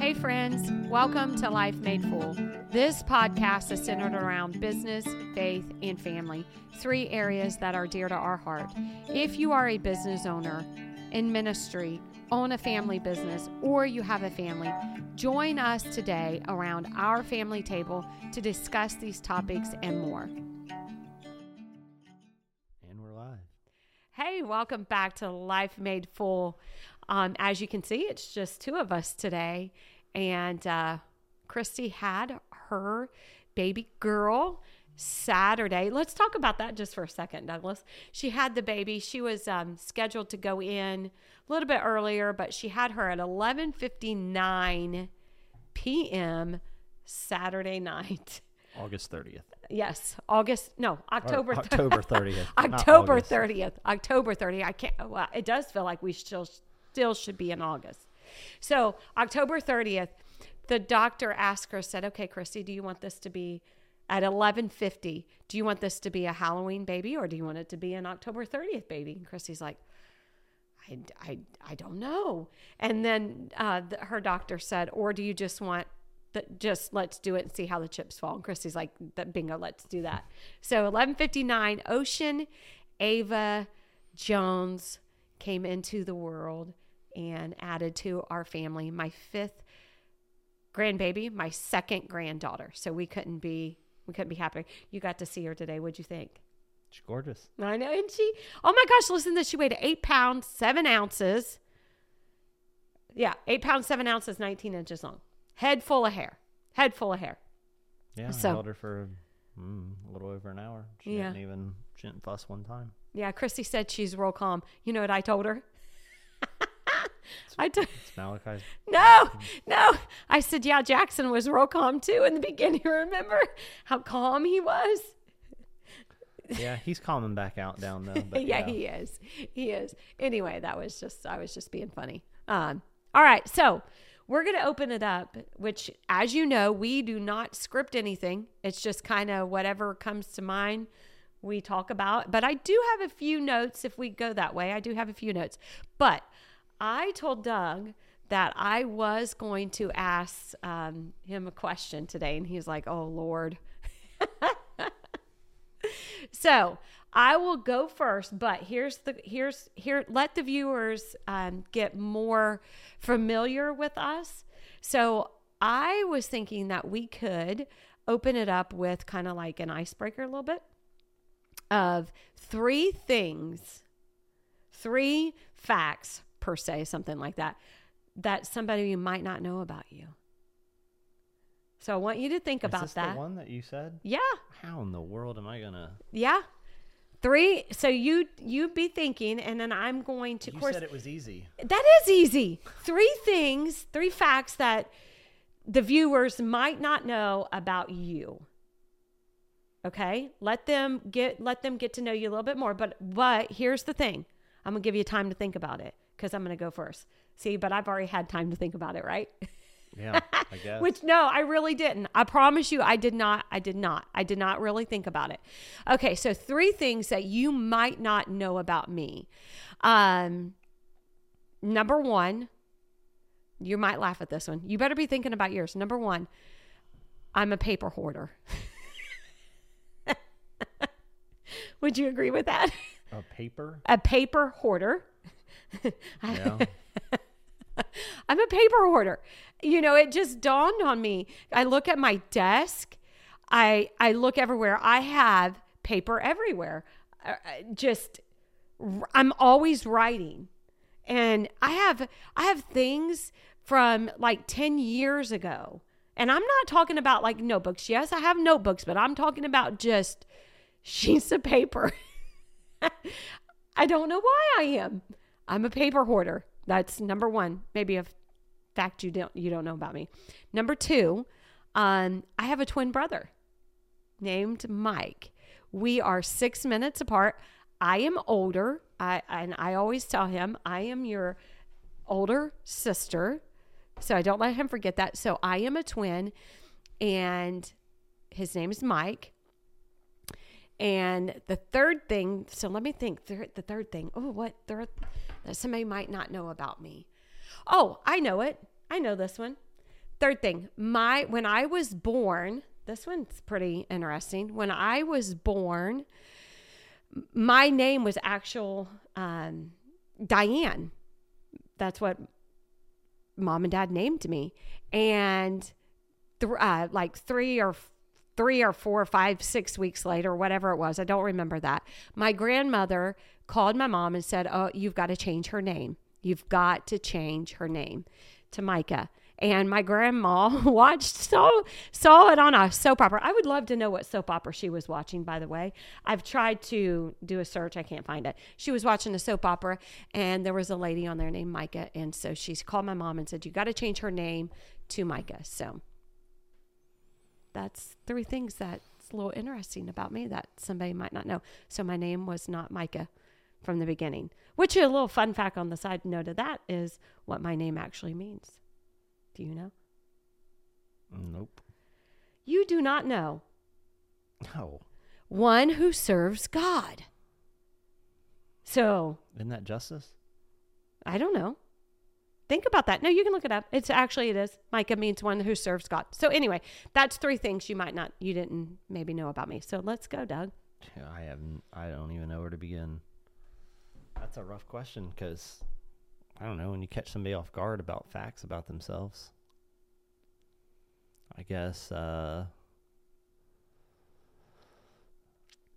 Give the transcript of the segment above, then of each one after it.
Hey, friends, welcome to Life Made Full. This podcast is centered around business, faith, and family, three areas that are dear to our heart. If you are a business owner in ministry, own a family business, or you have a family, join us today around our family table to discuss these topics and more. And we're live. Hey, welcome back to Life Made Full. Um, as you can see, it's just two of us today. And uh, Christy had her baby girl Saturday. Let's talk about that just for a second, Douglas. She had the baby. She was um, scheduled to go in a little bit earlier, but she had her at 11:59 p.m. Saturday night. August 30th. Yes, August. No, October. Or October 30th. October 30th. October 30th. I can't. Well, it does feel like we still still should be in August. So October 30th, the doctor asked her, said, "Okay, Christy, do you want this to be at 11:50? Do you want this to be a Halloween baby, or do you want it to be an October 30th baby?" And Christy's like. I, I, I don't know. And then uh, the, her doctor said, or do you just want that just let's do it and see how the chips fall. And Christy's like, bingo, let's do that. So 1159, Ocean Ava Jones came into the world and added to our family. My fifth grandbaby, my second granddaughter. So we couldn't be we couldn't be happier. You got to see her today. What'd you think? She's gorgeous. I know, and she oh my gosh, listen to this. She weighed eight pounds, seven ounces. Yeah, eight pounds, seven ounces, 19 inches long. Head full of hair. Head full of hair. Yeah, So- I held her for mm, a little over an hour. She Yeah. didn't even she didn't fuss one time. Yeah, Christy said she's real calm. You know what I told her? I told It's Malachi's. no, no. I said, yeah, Jackson was real calm too in the beginning. Remember how calm he was? yeah, he's calming back out down though. But yeah, he is. He is. Anyway, that was just I was just being funny. Um, all right, so we're gonna open it up, which as you know, we do not script anything. It's just kind of whatever comes to mind we talk about. But I do have a few notes if we go that way. I do have a few notes. But I told Doug that I was going to ask um, him a question today, and he's like, "Oh Lord." So I will go first, but here's the here's here. Let the viewers um, get more familiar with us. So I was thinking that we could open it up with kind of like an icebreaker a little bit of three things, three facts per se, something like that, that somebody you might not know about you. So I want you to think Is about this that. the one that you said? Yeah. How in the world am I gonna? Yeah. Three. So you you be thinking, and then I'm going to. You course, said it was easy. that is easy. Three things, three facts that the viewers might not know about you. Okay, let them get let them get to know you a little bit more. But but here's the thing, I'm gonna give you time to think about it because I'm gonna go first. See, but I've already had time to think about it, right? Yeah, I guess. Which no, I really didn't. I promise you I did not. I did not. I did not really think about it. Okay, so three things that you might not know about me. Um number 1, you might laugh at this one. You better be thinking about yours. Number 1, I'm a paper hoarder. Would you agree with that? a paper. A paper hoarder. Yeah. I'm a paper hoarder. You know, it just dawned on me. I look at my desk. I I look everywhere. I have paper everywhere. Uh, uh, just I'm always writing. And I have I have things from like 10 years ago. And I'm not talking about like notebooks. Yes, I have notebooks, but I'm talking about just sheets of paper. I don't know why I am. I'm a paper hoarder. That's number one. Maybe a fact you don't you don't know about me. Number two, um, I have a twin brother named Mike. We are six minutes apart. I am older. I and I always tell him I am your older sister. So I don't let him forget that. So I am a twin, and his name is Mike. And the third thing, so let me think. The third thing. Oh, what third that somebody might not know about me? Oh, I know it. I know this one. Third thing, my when I was born, this one's pretty interesting. When I was born, my name was actual um, Diane. That's what mom and dad named me, and th- uh, like three or three or four, five, six weeks later, whatever it was, I don't remember that. My grandmother called my mom and said, "Oh, you've got to change her name. You've got to change her name to Micah." And my grandma watched so saw it on a soap opera. I would love to know what soap opera she was watching. By the way, I've tried to do a search. I can't find it. She was watching a soap opera, and there was a lady on there named Micah, and so she called my mom and said, "You got to change her name to Micah." So that's three things that's a little interesting about me that somebody might not know. So my name was not Micah from the beginning. Which a little fun fact on the side note of that is what my name actually means. Do you know? Nope. You do not know. No. One who serves God. So Isn't that justice? I don't know. Think about that. No, you can look it up. It's actually it is. Micah means one who serves God. So anyway, that's three things you might not you didn't maybe know about me. So let's go, Doug. I haven't. I don't even know where to begin. That's a rough question because I don't know when you catch somebody off guard about facts about themselves. I guess. uh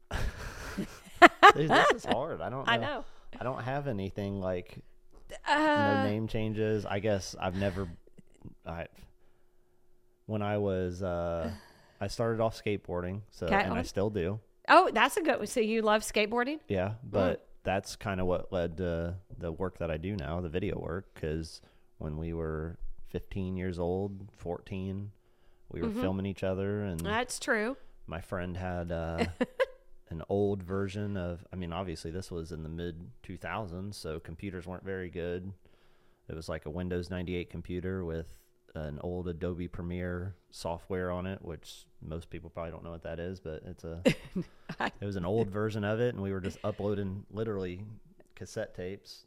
Dude, this is hard. I don't. Know. I know. I don't have anything like Uh, no name changes. I guess I've never. I when I was uh I started off skateboarding, so Okay. and I still do. Oh, that's a good one. So you love skateboarding? Yeah, but that's kind of what led to the work that I do now, the video work. Because when we were 15 years old, 14, we were filming each other, and That's true. my friend had uh, an old version of. I mean, obviously this was in the mid 2000s, so computers weren't very good. It was like a Windows 98 computer with an old Adobe Premiere software on it, which most people probably don't know what that is, but it's a it was an old version of it, and we were just uploading literally cassette tapes,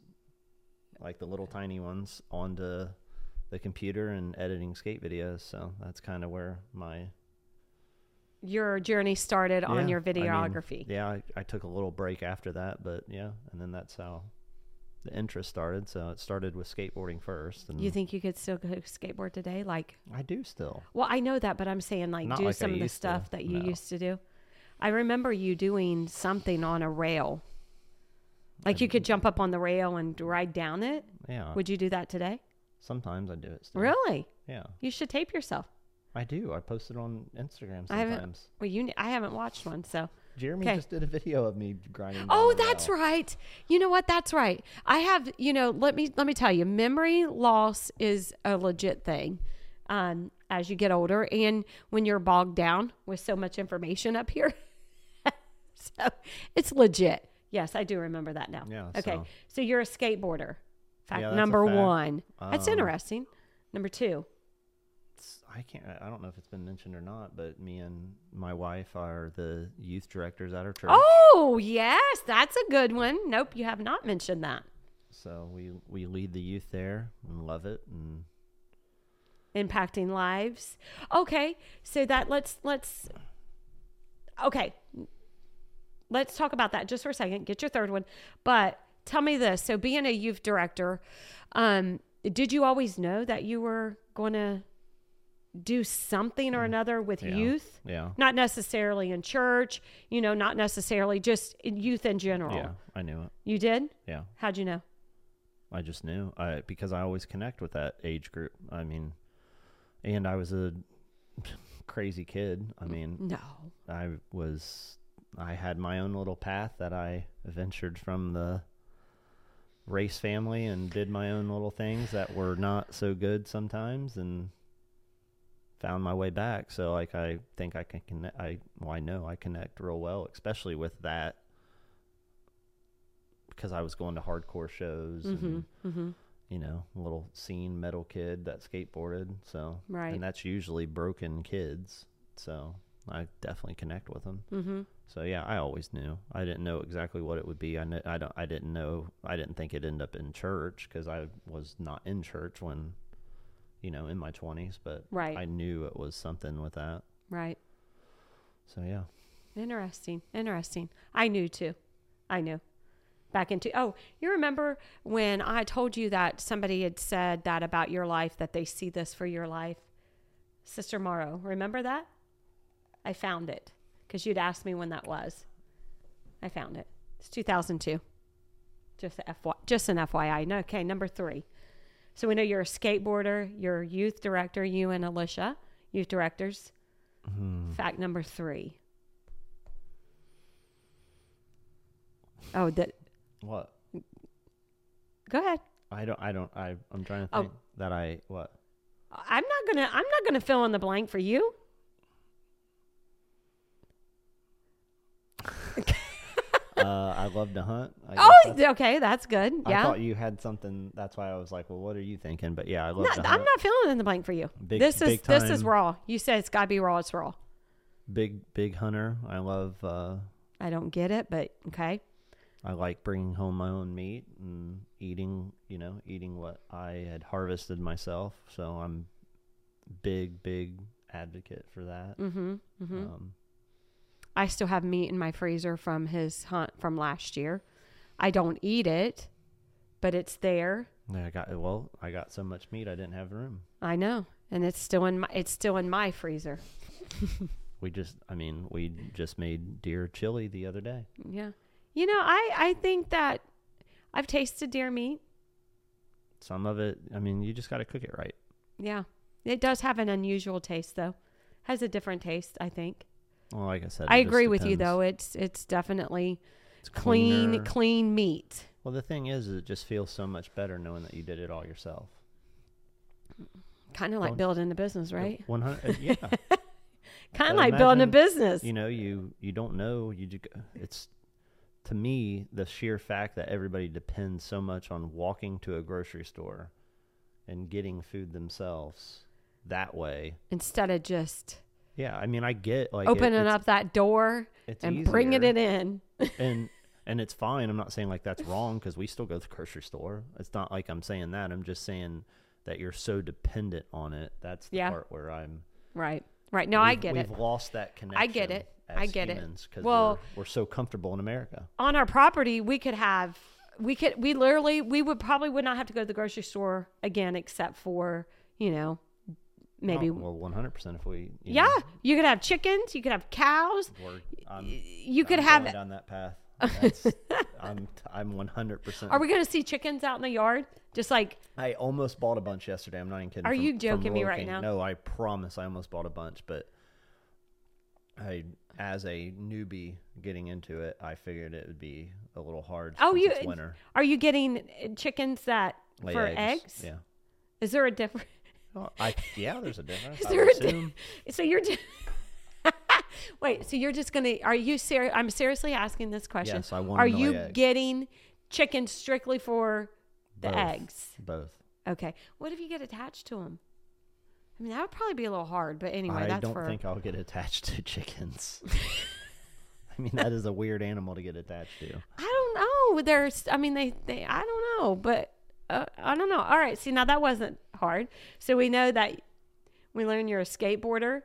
like the little tiny ones, onto the computer and editing skate videos. So that's kind of where my Your journey started on Yeah, your I mean, videography. yeah, I, I took a little break after that, but yeah, and then that's how the interest started. So it started with skateboarding first, and you think you could still go skateboard today? Like, I do still. well, I know that, but I'm saying like Not do like I some of the used to, stuff that you no. used to do. I remember you doing something on a rail. Like you could jump up on the rail and ride down it. Yeah, Would you do that today? sometimes I do it still. Really? Yeah, You should tape yourself. I do. I post it on Instagram I haven't- sometimes. Well, you I haven't watched one, so Jeremy 'Kay. just did a video of me grinding. Oh, that's right. You know what? That's right. I have, you know, let me let me tell you, memory loss is a legit thing. Um, as you get older and when you're bogged down with so much information up here. so it's legit. Yes, I do remember that now. Yeah, Okay. so- So, you're a skateboarder. Fact Yeah, number fact. one. That's Um, interesting. Number two. I can't. I don't know if it's been mentioned or not, but me and my wife are the youth directors at our church. Oh, yes, that's a good one. Nope, you have not mentioned that. So we we lead the youth there and love it. And impacting lives. Okay, so that let's let's okay. Let's talk about that just for a second. Get your third one. But tell me this. So being a youth director, um, did you always know that you were going to do something or mm. another with yeah, youth? Yeah. Not necessarily in church, you know, not necessarily just in youth in general. Yeah. I knew it. You did? Yeah. How'd you know? I just knew. I because I always connect with that age group. I mean, and I was a crazy kid. I mean, No. I was I had my own little path that I ventured from the race family and did my own little things that were not so good sometimes and found my way back. So like I think I can connect I well I know I connect real well, especially with that because I was going to hardcore shows Mm-hmm. and Mm-hmm. you know, little scene metal kid that skateboarded. So Right. and that's usually broken kids. So I definitely connect with them. Mm-hmm. So yeah, I always knew. I didn't know exactly what it would be. I kn- I don't. I didn't know. I didn't think it'd end up in church because I was not in church when you know, in my 20s, but Right. I knew it was something with that. Right. So yeah. Interesting. Interesting. I knew too. I knew. Back into oh, you remember when I told you that somebody had said that about your life that they see this for your life? Sister Morrow, remember that? I found it because you'd asked me when that was. I found it. It's 2002. Just FY, just an FYI. No, okay, number three. So we know you're a skateboarder, you're a youth director, you and Alicia, youth directors. Mm-hmm. Fact number three. Oh, that. What? Go ahead. I don't I don't I I'm trying to Oh. think that I what? I'm not gonna. I'm not gonna fill in the blank for you. uh I love to hunt. Oh, that's- okay, that's good. Yeah. I thought you had something that's why I was like, well, what are you thinking? But yeah, I love No, to I'm not filling in the blank for you. Big- this is this is raw. You said it's gotta be raw. It's raw. big big hunter. I love uh I don't get it, but okay. I like bringing home my own meat and eating, you know, eating what I had harvested myself. So I'm big, big advocate for that. Mm-hmm. Mm-hmm. Um, I still have meat in my freezer from his hunt from last year. I don't eat it, but it's there. yeah, I got well. I got so much meat I didn't have room. I know, and it's still in my it's still in my freezer. We just, I mean, we just made deer chili the other day. Yeah, you know, I I think that I've tasted deer meat. Some of it, I mean, you just got to cook it right. Yeah, it does have an unusual taste though. Has a different taste, I think. Well, like I said, I agree with you though. It's it's definitely It's clean clean meat. Well, the thing is, it just feels so much better knowing that you did it all yourself. Kind of like Don't- building a business, right? One hundred, uh, yeah. Kind of Well, like building a business. you know you you don't know you ju- it's to me the sheer fact that everybody depends so much on walking to a grocery store and getting food themselves that way Instead of just yeah i mean i get like opening it's, up that door it's and bringing it in. and and it's fine i'm not saying like that's wrong because we still go to the grocery store it's not like i'm saying that i'm just saying that you're so dependent on it that's the Yeah. part where i'm Right. Right. No, I we've- get we've it. lost that connection I get it. I get it. humans, 'cause Well- we're, we're so comfortable in america On our property, we could have we could we literally we would probably would not have to go to the grocery store again except for, you know, maybe Oh, well, one hundred percent. If we, you Yeah, know, you could have chickens, you could have cows. I'm, You could I'm have down that path. That's, I'm, I'm one hundred percent. Are we going to see chickens out in the yard? Just like I almost bought a bunch yesterday. I'm not even kidding. Are from- you joking me right King. now? No, I promise. I almost bought a bunch, but I, as a newbie getting into it, I figured it would be a little hard. Oh, you winter. are you getting uh, chickens that Lay for eggs? Yeah. Is there a difference? Oh, I yeah. There's a difference. Is there di- So you're just Wait, so you're just going to are you serious I'm seriously asking this question. Yes, I want Are you eggs. getting chickens strictly for the Both. eggs? Both. Okay. What if you get attached to them? I mean, that would probably be a little hard, but anyway, I that's don't for think I'll get attached to chickens. I mean, that is a weird animal to get attached to. I don't know. There's, I mean, they, they, I don't know, but uh, I don't know. All right. See, now that wasn't hard. So we know that we learn you're a skateboarder,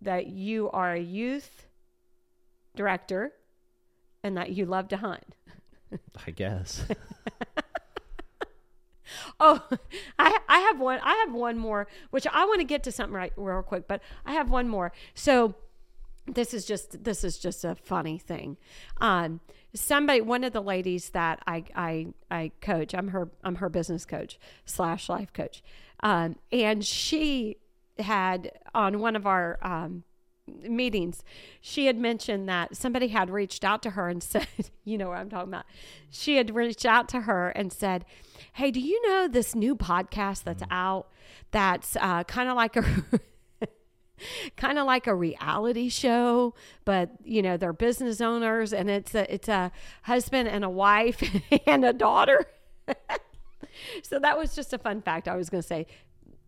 that you are a youth director, and that you love to hunt. I guess. Oh, I I have one. I have one more, which I want to get to something right real quick, but I have one more. So this is just this is just a funny thing. Um, somebody, one of the ladies that I I I coach, I'm her I'm her business coach slash life coach, um, and she had on one of our um, meetings, she had mentioned that somebody had reached out to her and said, you know what I'm talking about. She had reached out to her and said, Hey, do you know this new podcast that's out that's uh, kind of like a. kind of like a reality show but you know they're business owners and it's a it's a husband and a wife and a daughter. So that was just a fun fact i was going to say.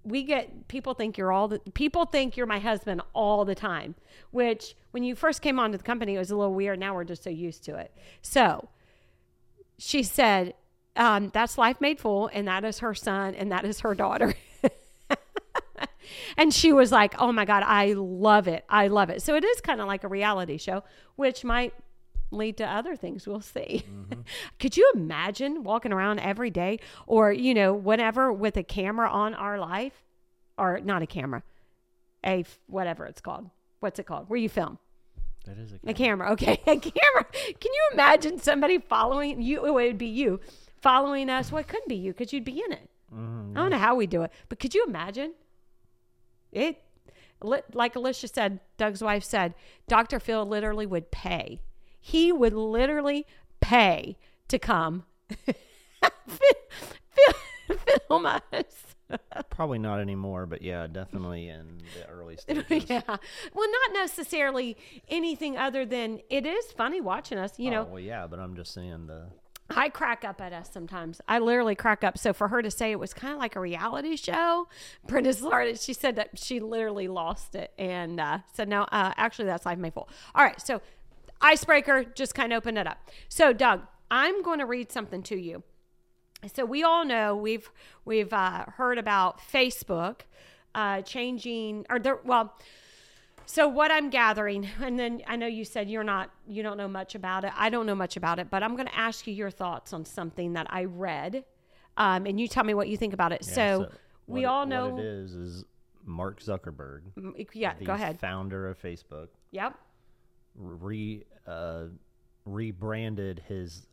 We get people think you're all the people think you're my husband all the time which when you first came onto the company it was a little weird. Now we're just so used to it. So she said um, that's life made full and that is her son and that is her daughter and she was like, "Oh my god, I love it. I love it." So it is kind of like a reality show, which might lead to other things. We'll see. Could you imagine walking around every day or, you know, whenever with a camera on our life or not a camera, a f- whatever it's called. What's it called? Where you film? That is a camera. A camera. Okay. A camera. Can you imagine somebody following you? It would be you following us. Well, it couldn't be you because you'd be in it. Mhm, I don't know how we do it, but could you imagine? It, like Alicia said, Doug's wife said, Dr. Phil literally would pay. He would literally pay to come film, us. Probably not anymore, but yeah, definitely in the early stages. yeah. Well, not necessarily anything other than it is funny watching us. You know, Oh, well, yeah, but I'm just saying the I crack up at us sometimes. I literally crack up. So for her to say it was kind of like a reality show, Brenda started. She said that she literally lost it and uh, said, "No, uh, actually, that's life made full." All right, so icebreaker, just kind of open it up. So Doug, I'm going to read something to you. So we all know we've we've uh, heard about Facebook uh, changing or there. Well, so what I'm gathering, and then I know you said you're not, you don't know much about it. I don't know much about it, but I'm going to ask you your thoughts on something that I read, um, and you tell me what you think about it. yeah, so, we what it- all know, what it is is Mark Zuckerberg, yeah. Go ahead. founder of Facebook, Yep. re uh, rebranded his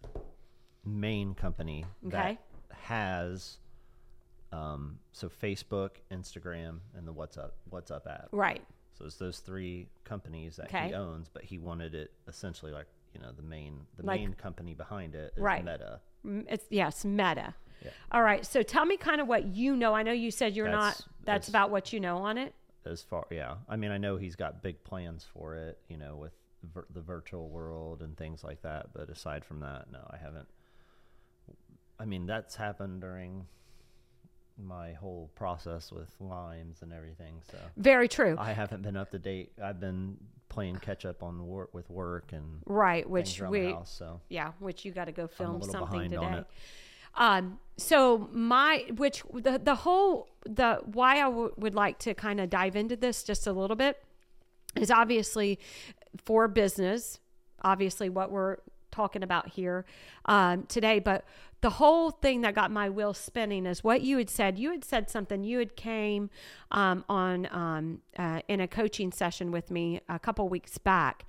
main company Okay. that has um, so Facebook, Instagram, and the WhatsApp WhatsApp app. Right. So it's those three companies that Okay. he owns, but he wanted it essentially like you know the main the Like- main company behind it is Right. Meta. It's yes, Meta. Yeah. All right. So tell me kind of what you know. I know you said you're not. That's- That's that's- about what you know on it. As far yeah, I mean I know he's got big plans for it, you know, with vir- the virtual world and things like that. But aside from that, no, I haven't. I mean that's happened during my whole process with limes and everything. So Very true. I haven't been up to date. I've been playing catch up on work with work and right. Which we. house. So Yeah, which you got to go film something today. Um, so my which the the whole the why I w- would like to kind of dive into this just a little bit is obviously for business, obviously what we're talking about here um, today, but the whole thing that got my wheel spinning is what you had said. You had said something. You had came um, on um, uh, in a coaching session with me a couple weeks back,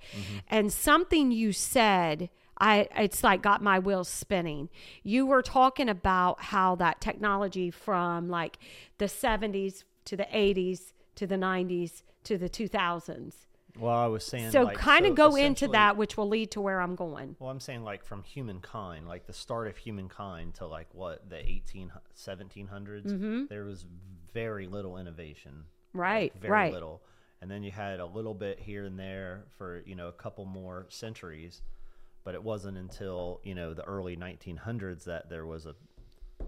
and something you said. I it's like got my wheels spinning. You were talking about how that technology from like the 70s to the 80s to the 90s to the 2000s. Well, I was saying So like, kind of so go into that which will lead to where I'm going. Well, I'm saying like from humankind, like the start of humankind to like what the 18 1700s, there was very little innovation. Mm-hmm. Right, like, very right. little. And then you had a little bit here and there for, you know, a couple more centuries, but it wasn't until, you know, the early 1900s that there was a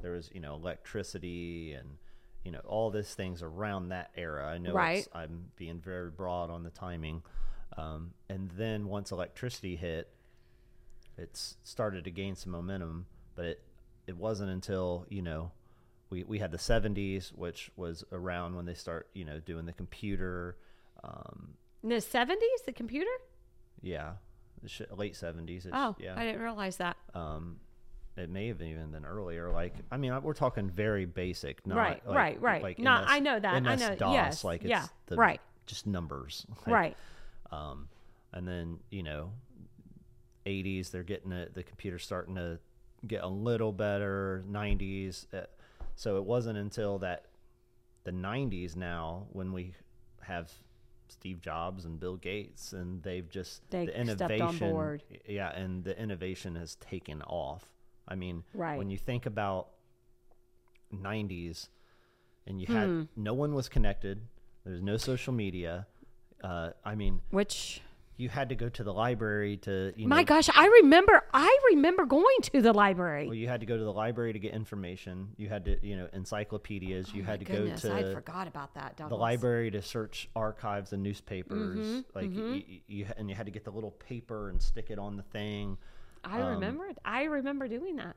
there was, you know, electricity and you know, all these things around that era. I know Right. it's, I'm being very broad on the timing. Um, and then once electricity hit, it's started to gain some momentum, but it it wasn't until you know we we had the 70s, which was around when they start you know doing the computer. Um, In the 70s, the computer? yeah, the sh- late 70s. It's, Oh, yeah. I didn't realize that. um, it may have even been earlier. Like, I mean, we're talking very basic, not Right, like, right, right. Like No, MS I know that. I know- MS-DOS, yes, like it's yeah, the, right. just numbers, Like, right. Um, and then you know, 80s they're getting it. The computer's starting to get a little better. 90s, uh, so it wasn't until that the 90s now when we have Steve Jobs and Bill Gates, and they've just They the innovation, board. yeah, and the innovation has taken off. I mean, Right. when you think about 90s, and you Hmm. had no one was connected. There's no social media. Uh, I mean, Which you had to go to the library to you my know, gosh, I remember I remember going to the library. well, you had to go to the library to get information. You had to, you know, encyclopedias. you Oh had to goodness, go I to forgot about that. the library to search archives and newspapers. Mm-hmm, like You, you, and you had to get the little paper and stick it on the thing. I um, remember it. I remember doing that.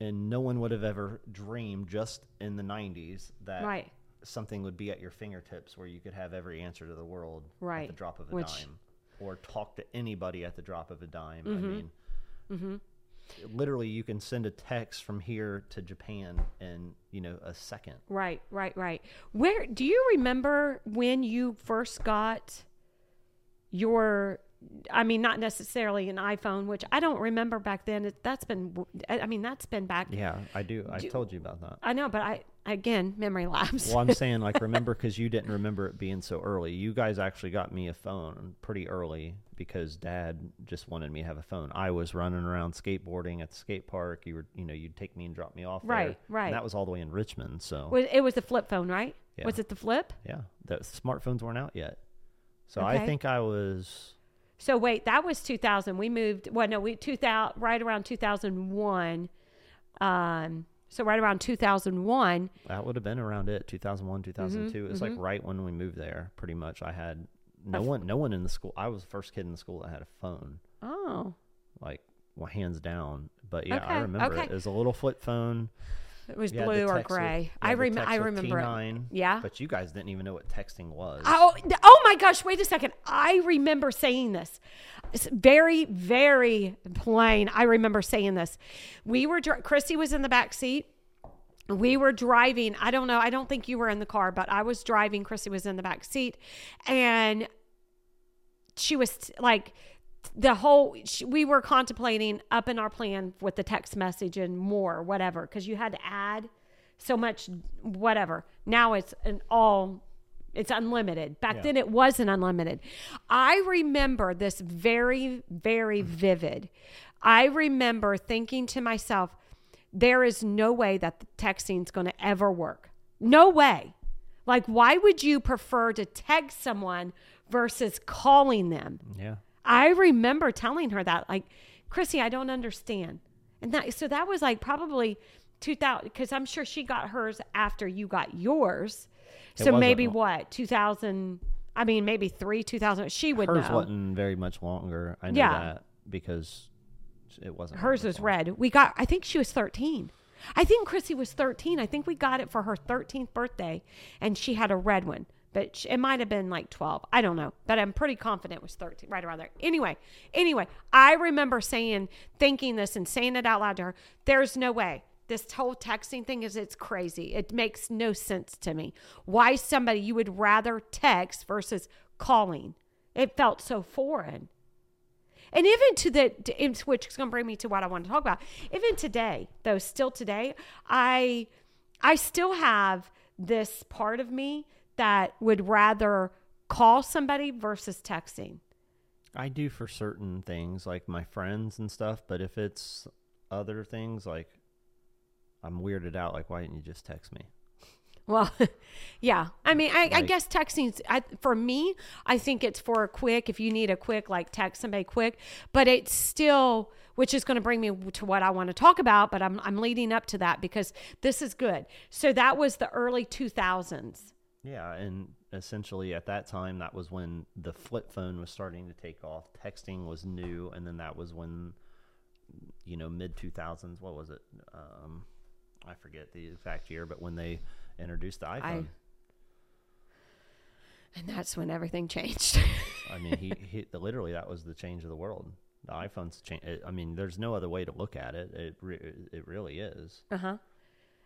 And no one would have ever dreamed just in the 90s that Right. something would be at your fingertips where you could have every answer to the world at the drop of a which- dime, or talk to anybody at the drop of a dime. Mm-hmm. I mean, literally, you can send a text from here to Japan in you know a second. Right, right, right. Where do you remember when you first got your I mean not necessarily an iPhone, which I don't remember back then. It, that's been I mean that's been back Yeah, I do. I told you about that. I know, but I again, memory lapse. Well, I'm saying like remember because you didn't remember it being so early. You guys actually got me a phone pretty early because Dad just wanted me to have a phone. I was running around skateboarding at the skate park. You were, you know, you'd take me and drop me off. there. Right, right. And that was all the way in Richmond. So it was a flip phone, right? Yeah. Was it the flip? yeah, the smartphones weren't out yet. So Okay. I think I was. So wait, that was 2000. We moved. Well, no, we 2000 right around 2001. Um, so right around 2001. That would have been around it, 2001, 2002. It was like right when we moved there. Pretty much, I had no f- one, no one in the school. I was the first kid in the school that had a phone. Oh, like well, hands down. But yeah, I remember okay. it. It was a little flip phone. it was You blue or text with- gray. you I had rem- I remember it. T9, Yeah. But you guys didn't even know what texting was. Oh, oh my gosh! Wait a second. I remember saying this. It's very, very plain. I remember saying this. We were. Chrissy was in the back seat. We were driving. I don't know. I don't think you were in the car, but I was driving. Chrissy was in the back seat, and she was like the whole we were contemplating up in our plan with the text message and more whatever because you had to add so much whatever now it's an all it's unlimited back Yeah. then it wasn't unlimited i remember this very very mm. vivid i remember thinking to myself there is no way that the texting is going to ever work no way like why would you prefer to text someone versus calling them yeah. I remember telling her that, like, Chrissy, I don't understand. And that, so that was like probably 2000, because I'm sure she got hers after you got yours. So maybe long. what, 2000, I mean, maybe three, 2000, she would Hers know. wasn't very much longer. I know Yeah. that because it wasn't. Hers was long. red. We got, I think she was 13. I think Chrissy was 13. I think we got it for her 13th birthday and she had a red one, but it might have been like 12. I don't know, but I'm pretty confident it was 13, right around there. Anyway, anyway, I remember saying, thinking this and saying it out loud to her. There's no way. This whole texting thing is it's crazy. It makes no sense to me. Why somebody you would rather text versus calling? It felt so foreign. And even to the, which is going to bring me to what I want to talk about. Even today, though, still today, I, I still have this part of me that would rather call somebody versus texting. I do for certain things, like my friends and stuff. But if it's other things, like I'm weirded out. Like, why didn't you just text me? Well, yeah. I mean, I, I guess texting, for me, I think it's for a quick, if you need a quick, like text somebody quick, but it's still, which is going to bring me to what I want to talk about, but I'm, I'm leading up to that because this is good. So that was the early 2000s. Yeah, and essentially at that time, that was when the flip phone was starting to take off. Texting was new, and then that was when, you know, mid two thousands. What was it? Um, I forget the exact year, but when they introduced the iPhone, And that's when everything changed. I, mean, he, he literally that was the change of the world. The iPhone's change. I mean, there's no other way to look at it. It re- it really is. Uh huh.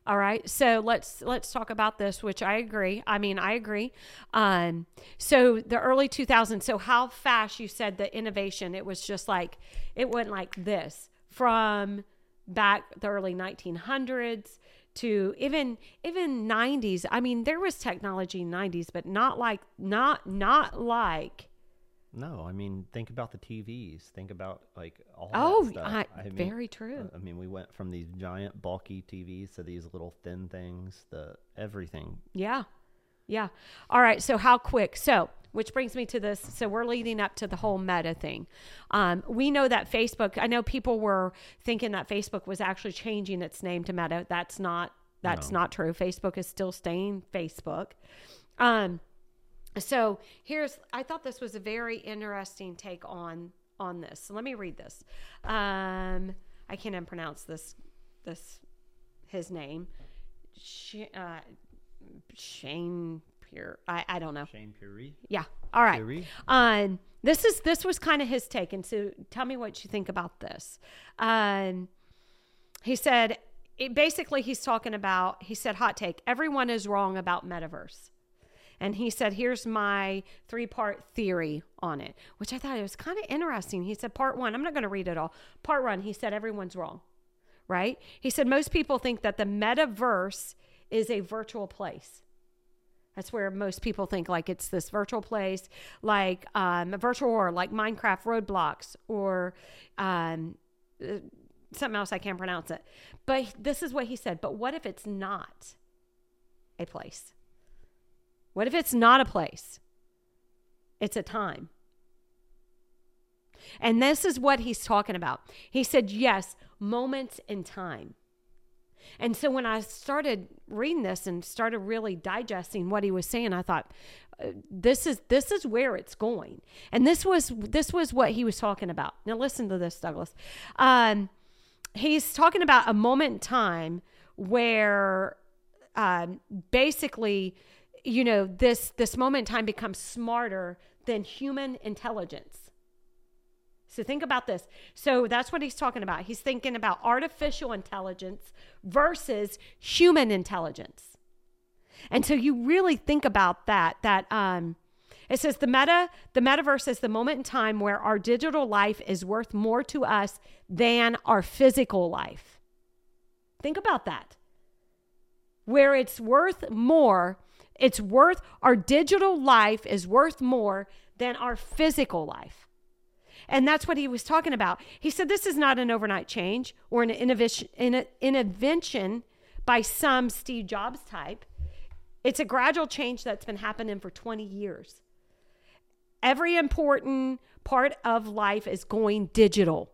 All right. So let's let's talk about this, which I agree. I mean, I agree. Um, so the early 2000s. So how fast you said the innovation? It was just like it went like this from back the early 1900s to even even 90s. I mean, there was technology in 90s, but not like not not like. No, I mean, think about the TVs. Think about like all Oh, that stuff. I, I mean, very true. I mean, we went from these giant bulky TVs to these little thin things. The everything. Yeah. Yeah. All right. So, how quick? So, which brings me to this. So, we're leading up to the whole meta thing. Um, we know that Facebook, I know people were thinking that Facebook was actually changing its name to Meta. That's not. That's No. not true. Facebook is still staying Facebook. Um, so here's I thought this was a very interesting take on on this. So let me read this. Um, I can't even pronounce this this his name. Sh- uh, Shane Pure. I, I don't know. Shane Puri. Yeah. All right. Puri? Um, this is this was kind of his take, and so tell me what you think about this. Um, he said, it, basically, he's talking about. He said, hot take. Everyone is wrong about metaverse. And he said, Here's my three part theory on it, which I thought it was kind of interesting. He said, Part one, I'm not going to read it all. Part one, he said, Everyone's wrong, right? He said, Most people think that the metaverse is a virtual place. That's where most people think like it's this virtual place, like um, a virtual world, like Minecraft Roblox or um, uh, something else I can't pronounce it. But this is what he said. But what if it's not a place? What if it's not a place? It's a time. And this is what he's talking about. He said, yes, moments in time. And so when I started reading this and started really digesting what he was saying, I thought, uh, this is this is where it's going. And this was this was what he was talking about. Now listen to this, Douglas. Um, he's talking about a moment in time where um, basically you know this this moment in time becomes smarter than human intelligence so think about this. So that's what he's talking about. He's thinking about artificial intelligence versus human intelligence. And so you really think about that that um it says the meta the metaverse is the moment in time where our digital life is worth more to us than our physical life. Think about that. Where it's worth more it's worth, our digital life is worth more than our physical life. And that's what he was talking about. He said this is not an overnight change or an innovation, an invention by some Steve Jobs type. It's a gradual change that's been happening for 20 years. Every important part of life is going digital.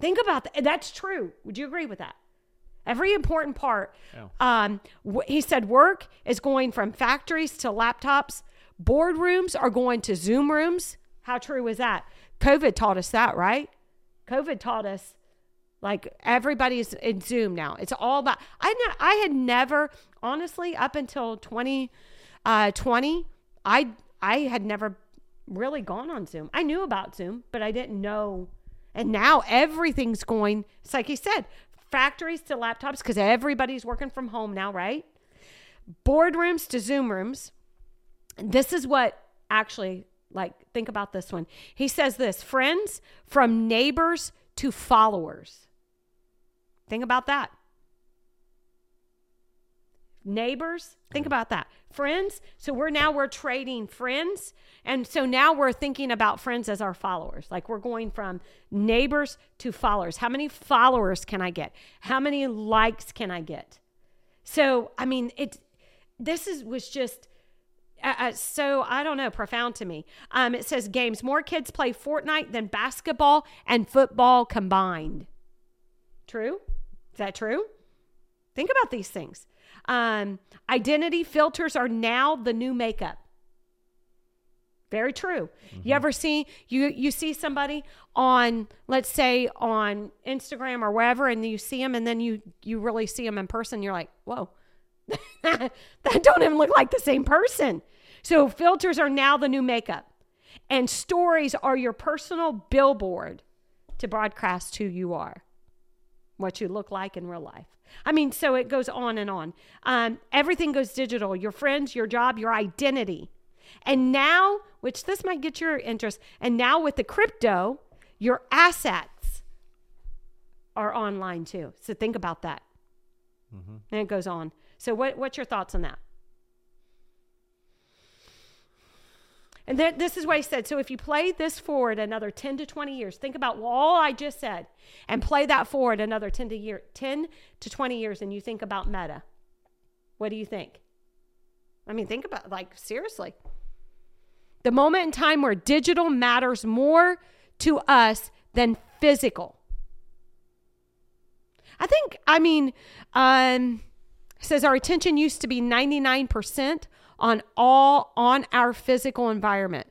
Think about that. That's true. Would you agree with that? Every important part. Um, wh- he said work is going from factories to laptops. Boardrooms are going to Zoom rooms. How true is that? COVID taught us that, right? COVID taught us like everybody's in Zoom now. It's all about. I I had never honestly up until 2020. Uh, I I had never really gone on Zoom. I knew about Zoom, but I didn't know. And now everything's going. It's like he said, factories to laptops because everybody's working from home now, right? Boardrooms to Zoom rooms. This is what actually, like, think about this one. He says this friends from neighbors to followers. Think about that. Neighbors, think about that. Friends, so we're now we're trading friends and so now we're thinking about friends as our followers. Like we're going from neighbors to followers. How many followers can I get? How many likes can I get? So, I mean, it this is was just uh, uh, so I don't know, profound to me. Um, it says games. More kids play Fortnite than basketball and football combined. True? Is that true? Think about these things. Um, identity filters are now the new makeup. Very true. Mm-hmm. You ever see you you see somebody on let's say on Instagram or wherever, and you see them, and then you you really see them in person. You're like, whoa, that don't even look like the same person. So filters are now the new makeup, and stories are your personal billboard to broadcast who you are, what you look like in real life. I mean, so it goes on and on. Um, everything goes digital. Your friends, your job, your identity and now, which this might get your interest, and now with the crypto, your assets are online too. So think about that. Mm-hmm. And it goes on. So, what, what's your thoughts on that? And then this is what he said. So if you play this forward another 10 to 20 years, think about all I just said and play that forward another 10 to year 10 to 20 years and you think about meta. What do you think? I mean, think about like seriously the moment in time where digital matters more to us than physical. I think, I mean, um, says our attention used to be 99% on all on our physical environment.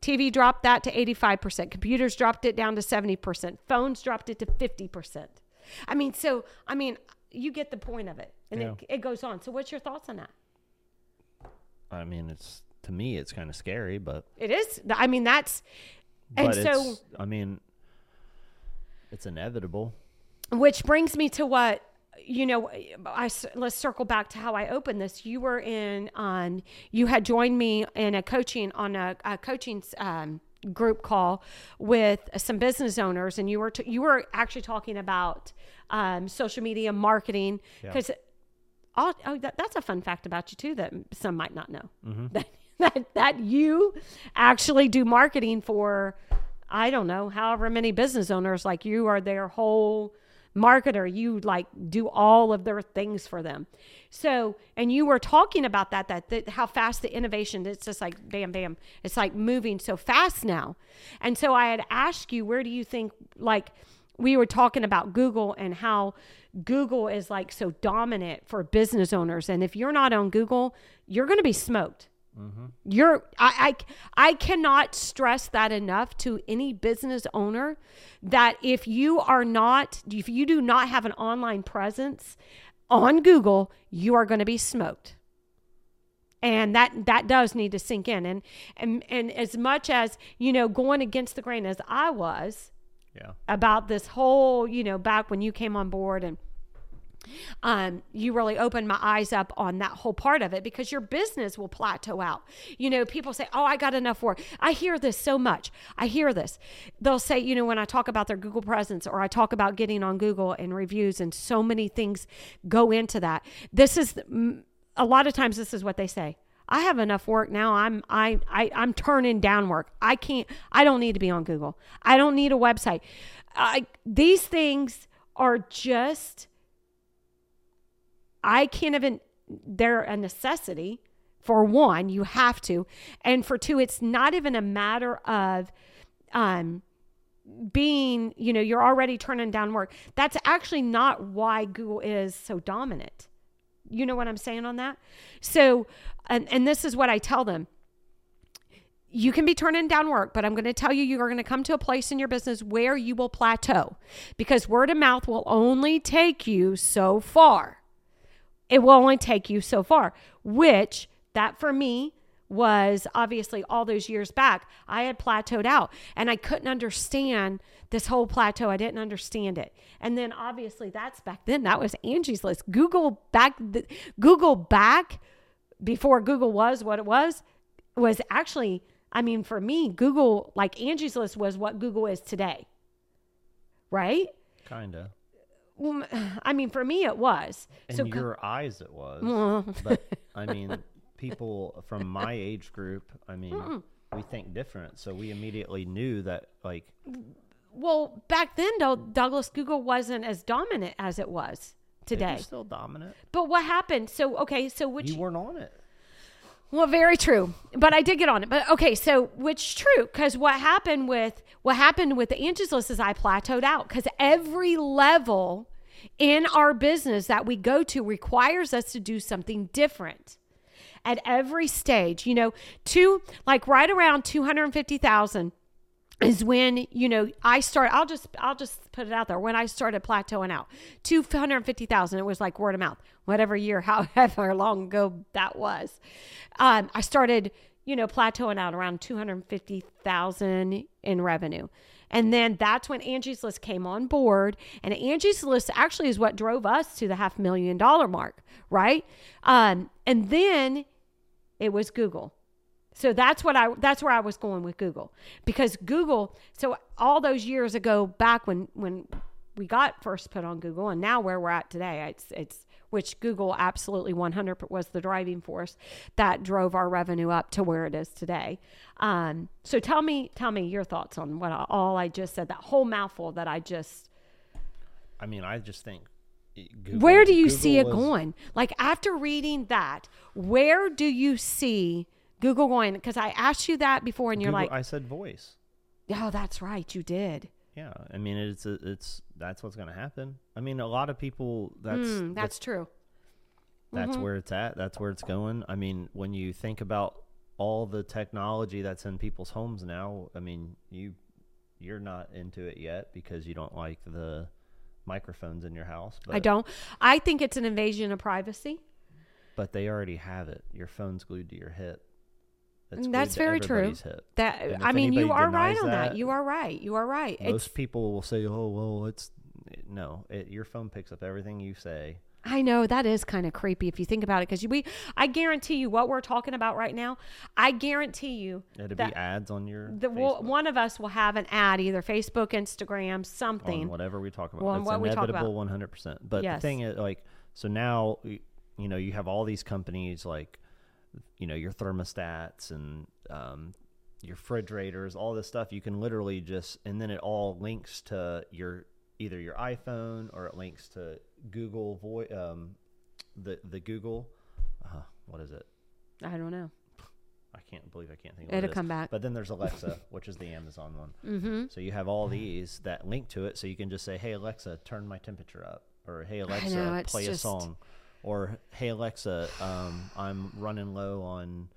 TV dropped that to 85%. Computers dropped it down to 70%. Phones dropped it to 50%. I mean, so, I mean, you get the point of it. And yeah. it, it goes on. So, what's your thoughts on that? I mean, it's to me, it's kind of scary, but It is. I mean, that's and but so I mean, it's inevitable. which brings me to what you know I let's circle back to how I opened this. You were in on you had joined me in a coaching on a, a coaching um, group call with some business owners, and you were t- you were actually talking about um, social media marketing Yeah. because. Oh, oh that, that's a fun fact about you too that some might not know. That, that that you actually do marketing for I don't know, however many business owners like you are their whole marketer. You like do all of their things for them. So, and you were talking about that, that, that how fast the innovation, it's just like bam, bam. It's like moving so fast now. And so I had asked you, where do you think, like, we were talking about Google and how Google is like so dominant for business owners. And if you're not on Google, you're going to be smoked. Mm-hmm. You're I, I I cannot stress that enough to any business owner that if you are not if you do not have an online presence on Google, you are going to be smoked. And that that does need to sink in. And and and as much as, you know, going against the grain as I was Yeah. about this whole, you know, back when you came on board and um, you really opened my eyes up on that whole part of it because your business will plateau out. You know, people say, Oh, I got enough work. I hear this so much. I hear this. They'll say, you know, when I talk about their Google presence or I talk about getting on Google and reviews, and so many things go into that. This is a lot of times, this is what they say. I have enough work now. I'm I, I I'm turning down work. I can't. I don't need to be on Google. I don't need a website. I, these things are just I can't even, they're a necessity. For one, you have to. And for two, it's not even a matter of um, being, you know, you're already turning down work. That's actually not why Google is so dominant. You know what I'm saying on that? So, and, and this is what I tell them you can be turning down work, but I'm going to tell you, you are going to come to a place in your business where you will plateau because word of mouth will only take you so far. It will only take you so far, which that for me was obviously all those years back. I had plateaued out and I couldn't understand this whole plateau. I didn't understand it. And then obviously that's back then. That was Angie's list. Google back, Google back before Google was what it was, was actually, I mean, for me, Google, like Angie's list was what Google is today. Right? Kinda. I mean, for me, it was. In so, your eyes, it was. But I mean, people from my age group, I mean, we think different. So we immediately knew that, like, well, back then, though, Douglas Google wasn't as dominant as it was today. still dominant. But what happened? So, okay, so which You weren't on it. Well, very true. But I did get on it. But okay, so which true because what happened with what happened with the Angie's List is I plateaued out because every level in our business that we go to requires us to do something different at every stage. You know, two like right around two hundred and fifty thousand is when you know I start. I'll just I'll just put it out there. When I started plateauing out, two hundred fifty thousand. It was like word of mouth. Whatever year, however long ago that was, um, I started you know plateauing out around two hundred fifty thousand in revenue. And then that's when Angie's List came on board. And Angie's List actually is what drove us to the half million dollar mark, right? Um, and then it was Google. So that's what I that's where I was going with Google because Google so all those years ago back when when we got first put on Google and now where we're at today it's it's which Google absolutely 100 was the driving force that drove our revenue up to where it is today. Um, so tell me tell me your thoughts on what I, all I just said that whole mouthful that I just I mean, I just think. Google, where do you see it was- going? Like after reading that, where do you see Google going? Because I asked you that before, and you're Google- like, I said voice. "Oh, that's right, you did." Yeah, I mean, it's it's that's what's going to happen. I mean, a lot of people. That's Mm, that's true. that's where it's at. That's where it's going. I mean, when you think about all the technology that's in people's homes now, I mean, you you're not into it yet because you don't like the microphones in your house. But, I don't. I think it's an invasion of privacy. But they already have it. Your phone's glued to your hip. It's glued mm, That's very true. That I mean, you are right on that. that, You are right. You are right. Most It's, people will say, "Oh, well, it's no." It, your phone picks up everything you say. I know that is kind of creepy if you think about it because we. I guarantee you, what we're talking about right now. I guarantee you It'll that be ads on your the we'll, one of us will have an ad, either Facebook, Instagram, on something. whatever we talk about. Well, on it's what inevitable, one hundred percent. But Yes. the thing is, like, so now you know you have all these companies like, you know, your thermostats and um, your refrigerators, all this stuff. You can literally just, and then it all links to your either your iPhone or it links to Google Voice, um, the the Google. Uh, what is it? I don't know. I can't believe I can't think of It'll it come back. But then there's Alexa, which is the Amazon one. Mm-hmm. So you have all these that link to it, so you can just say, "Hey Alexa, turn my temperature up," or "Hey Alexa, know, play just- a song," or "Hey Alexa, um, I'm running low on,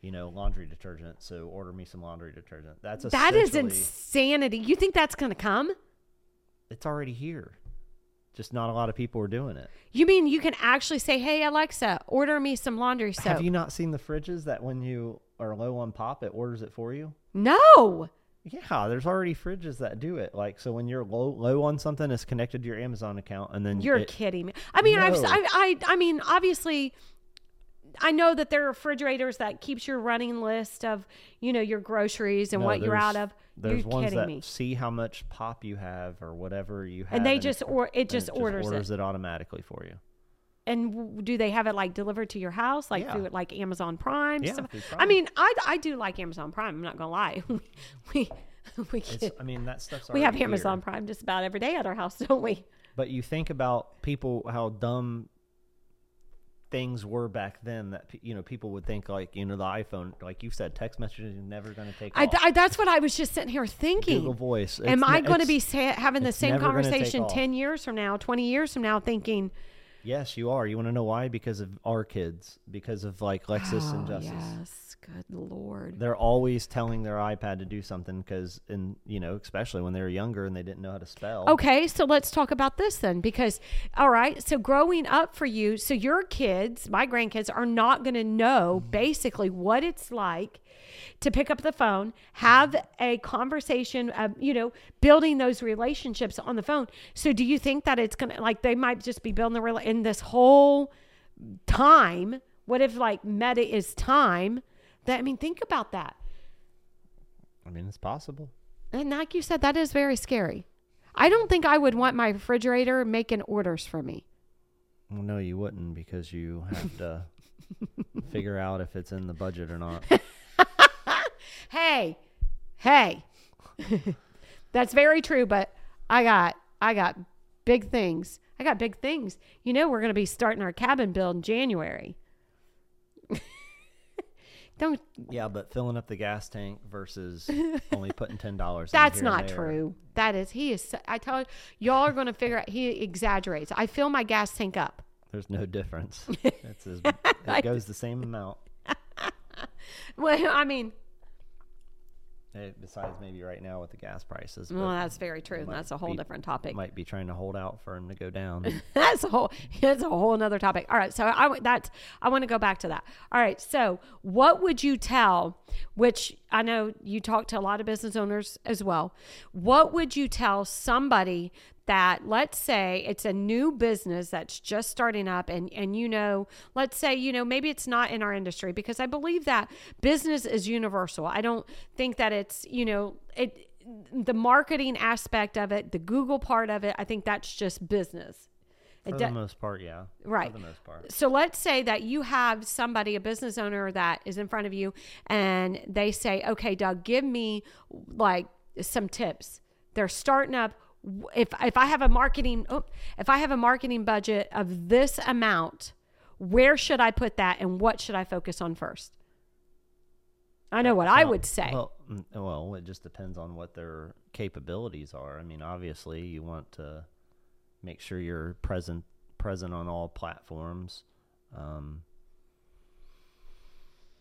you know, laundry detergent, so order me some laundry detergent." That's a That is insanity. You think that's going to come? It's already here. Just not a lot of people are doing it. You mean you can actually say, "Hey Alexa, order me some laundry soap"? Have you not seen the fridges that when you are low on pop, it orders it for you? no. Yeah, there's already fridges that do it. Like, so when you're low low on something, it's connected to your Amazon account, and then You're it, kidding me. I mean, I've, I, I, I mean, obviously, I know that there are refrigerators that keeps your running list of, you know, your groceries and No, what you're out of. There's you're ones kidding that me. see how much pop you have or whatever you have, And they it- just or it and just orders, it. it automatically for you. And do they have it like delivered to your house, like Yeah. through like Amazon Prime? Yeah, through I mean, I, I do like Amazon Prime. I'm not gonna lie. we we get, I mean, that stuff's we have Amazon here. Prime just about every day at our house, don't we? But you think about people how dumb things were back then that you know people would think like you know the iPhone like you said text messaging is never going to take I, off. I, that's what I was just sitting here thinking. Google Voice. Am I going to be sa- having the same conversation off. 10 years from now, 20 years from now, thinking, Yes, you are. You want to know why? Because of our kids. Because of like Lexus and oh, Justice. yes, good Lord. They're always telling their iPad to do something because, and you know, especially when they were younger and they didn't know how to spell. Okay, so let's talk about this then because, all right, so growing up for you, so your kids, my grandkids, are not going to know basically what it's like to pick up the phone, have a conversation, uh, you know, building those relationships on the phone. So do you think that it's going to, like, they might just be building the real in this whole time? What if, like, meta is time? That, I mean, think about that. I mean, it's possible. And like you said, that is very scary. I don't think I would want my refrigerator making orders for me. Well, no, you wouldn't because you have to figure out if it's in the budget or not. Hey, hey. That's very true, but I got I got big things. I got big things. You know we're going to be starting our cabin build in January. don't yeah, but filling up the gas tank versus only putting ten dollars. That's not true. That is he is I tell you y'all are going to figure out he exaggerates. I fill my gas tank up. There's no difference. It's as, it goes the same amount. Well, I mean, Eh, besides, maybe right now with the gas prices, well, that's very true. That's a whole be- different topic. might be trying to hold out for them to go down. that's a whole that's a whole another topic all right so i that's i want to go back to that all right so what would you tell which i know you talk to a lot of business owners as well what would you tell somebody that let's say it's a new business that's just starting up and and you know let's say you know maybe it's not in our industry because i believe that business is universal i don't think that it's you know it the marketing aspect of it the google part of it i think that's just business For the most part, yeah. Right. For the most part. so let's say that you have somebody, a business owner that is in front of you, and they say, okay, Doug, give me like some tips. They're starting up. If, if I have a marketing, oh, if I have a marketing budget of this amount, where should I put that and what should I focus on first? I know what I would say. Well, mm, well, it just depends on what their capabilities are. I mean, obviously, you want to make sure you're present present on all platforms, um,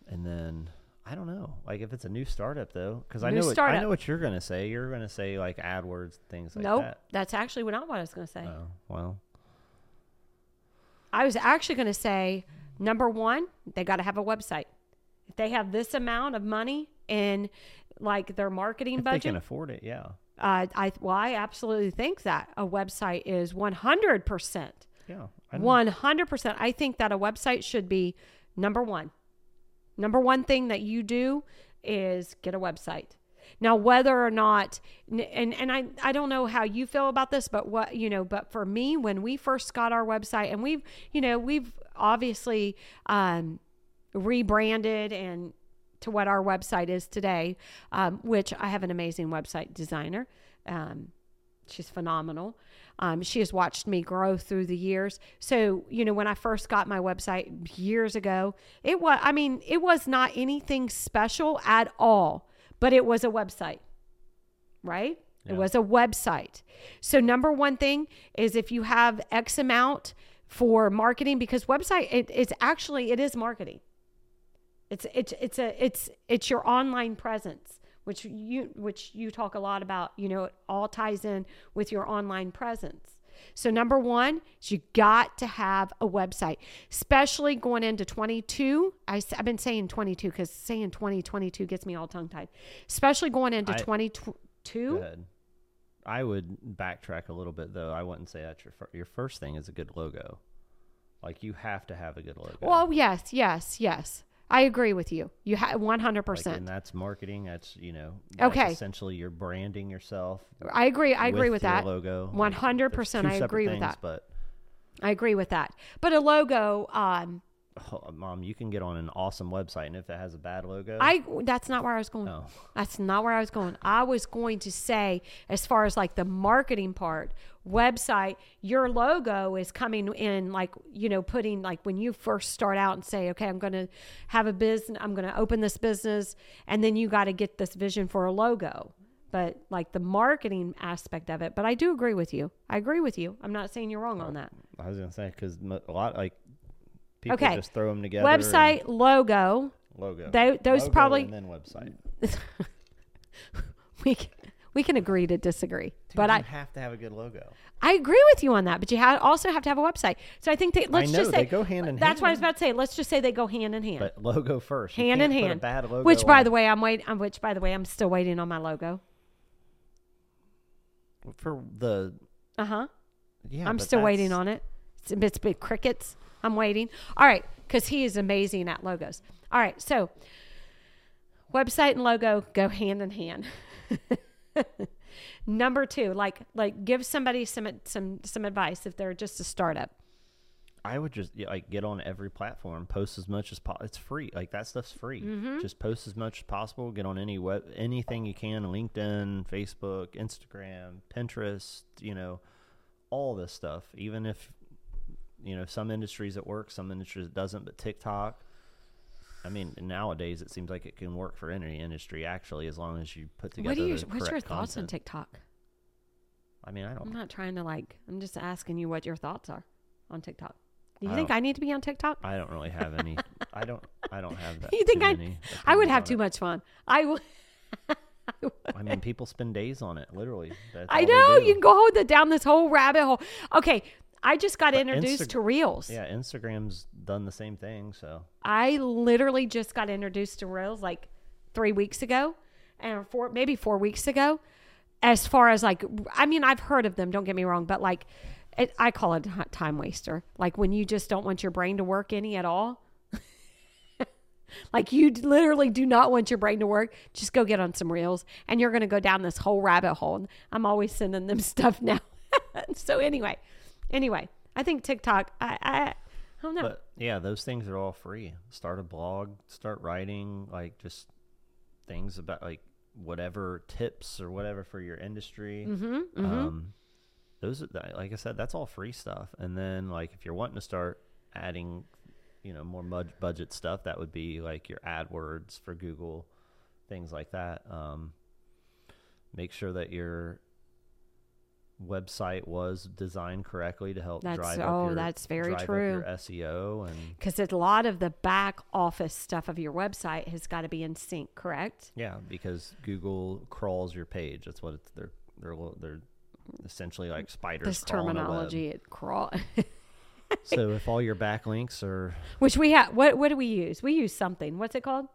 and then I don't know, like if it's a new startup though, because I know what, I know what you're gonna say. You're gonna say like AdWords things like nope, that. that's actually not what I was going to say. Oh well, I was actually going to say Number one, they got to have a website. If they have this amount of money in like their marketing If they can afford it, yeah. uh, I well, I absolutely think that a website is one hundred percent. Yeah. One hundred percent. I think that a website should be number one. Number one thing that you do is get a website. Now, whether or not, and and I I don't know how you feel about this, but what you know, but for me, when we first got our website, and we've you know we've obviously um, rebranded and to what our website is today, um, which I have an amazing website designer. Um, she's phenomenal. Um, she has watched me grow through the years. So, you know, when I first got my website years ago, it was, I mean, it was not anything special at all, but it was a website, right? It was a website. So, number one thing is if you have X amount for marketing, because website, it, it's actually, it is marketing. It's, it's, it's a, it's, it's your online presence which you which you talk a lot about you know it all ties in with your online presence so number one is you got to have a website especially going into 22 I, have been saying 22 because saying 2022 gets me all tongue tied especially going into I- 22 I would backtrack a little bit though. I wouldn't say that your your first thing is a good logo. Like you have to have a good logo. well yes yes yes i agree with you you have 100% Like, and that's marketing. That's you know. That's Okay. Essentially, you're branding yourself. i agree i agree with, your that Logo. 100% There's I agree with that. But i agree with that but a logo um oh, mom, you can get on an awesome website, and if it has a bad logo, I that's not where I was going. Oh. That's not where I was going. I was going to say as far as like the marketing part, website, your logo is coming in like, you know, putting like when you first start out and say, "Okay, I'm going to have a business, I'm going to open this business," and then you got to get this vision for a logo. But like the marketing aspect of it, but I do agree with you. I agree with you. I'm not saying you're wrong on oh, that. I was gonna say because a lot like people Okay. just throw them together. and Website, logo, logo. Tho- those Logo probably- and then website. we can, we can agree to disagree. Dude, but you I, have to have a good logo. I agree with you on that, but you ha- also have to have a website. So I think that let's know, just say they go hand in That's what I was about to say. Let's just say they go hand in hand, But logo first. Hand in can't put a hand. bad logo. which, by on- the way, I'm waiting. Um, which, by the way, I'm still waiting on my logo. for the Uh huh. yeah. I'm but still waiting on it. It's, it's big crickets. I'm waiting. All right, because he is amazing at logos. All right, so website and logo go hand in hand. Number two, like like give somebody some some some advice if they're just a startup. I would just yeah, like get on every platform, post as much as possible. It's free. Like that stuff's free. Mm-hmm. Just post as much as possible. Get on any web, anything you can. LinkedIn, Facebook, Instagram, Pinterest. You know, all this stuff. Even if you know some industries it works, some industries it doesn't. But TikTok. I mean, nowadays it seems like it can work for any industry actually, as long as you put together. What do you? What's your thoughts on. TikTok? I mean, I don't. I'm not trying to like. I'm just asking you what your thoughts are on TikTok. Do you I think I need to be on TikTok? I don't really have any. I don't. I don't have that. You think I? I would have too it. much fun. I would. I mean, people spend days on it, literally. That's I know you can go down this whole rabbit hole. Okay, I just got But introduced Insta- to Reels. Yeah, Instagram's done the same thing. So I literally just got introduced to Reels like three weeks ago, and four maybe four weeks ago. As far as like, I mean, I've heard of them. Don't get me wrong, but like, it, I call it a time waster. Like when you just don't want your brain to work any at all. like you literally do not want your brain to work. Just go get on some reels, and you're going to go down this whole rabbit hole. And I'm always sending them stuff now. so anyway, anyway, I think TikTok. I I, I don't know. But yeah, those things are all free. Start a blog, start writing, like just things about like whatever tips or whatever for your industry. mm-hmm, Um, those, are, like I said, that's all free stuff. And then like if you're wanting to start adding, you know, more mud- budget stuff, that would be like your AdWords for Google, things like that. Um, make sure that your website was designed correctly to help That's- drive oh, up your, that's very true. SEO and because a lot of the back office stuff of your website has got to be in sync, correct? Yeah, because Google crawls your page. That's what it's, they're they're they're essentially like spiders. this crawling a web. terminology, it crawl. so if all your backlinks are Which we have. What what do we use? We use something. What's it called?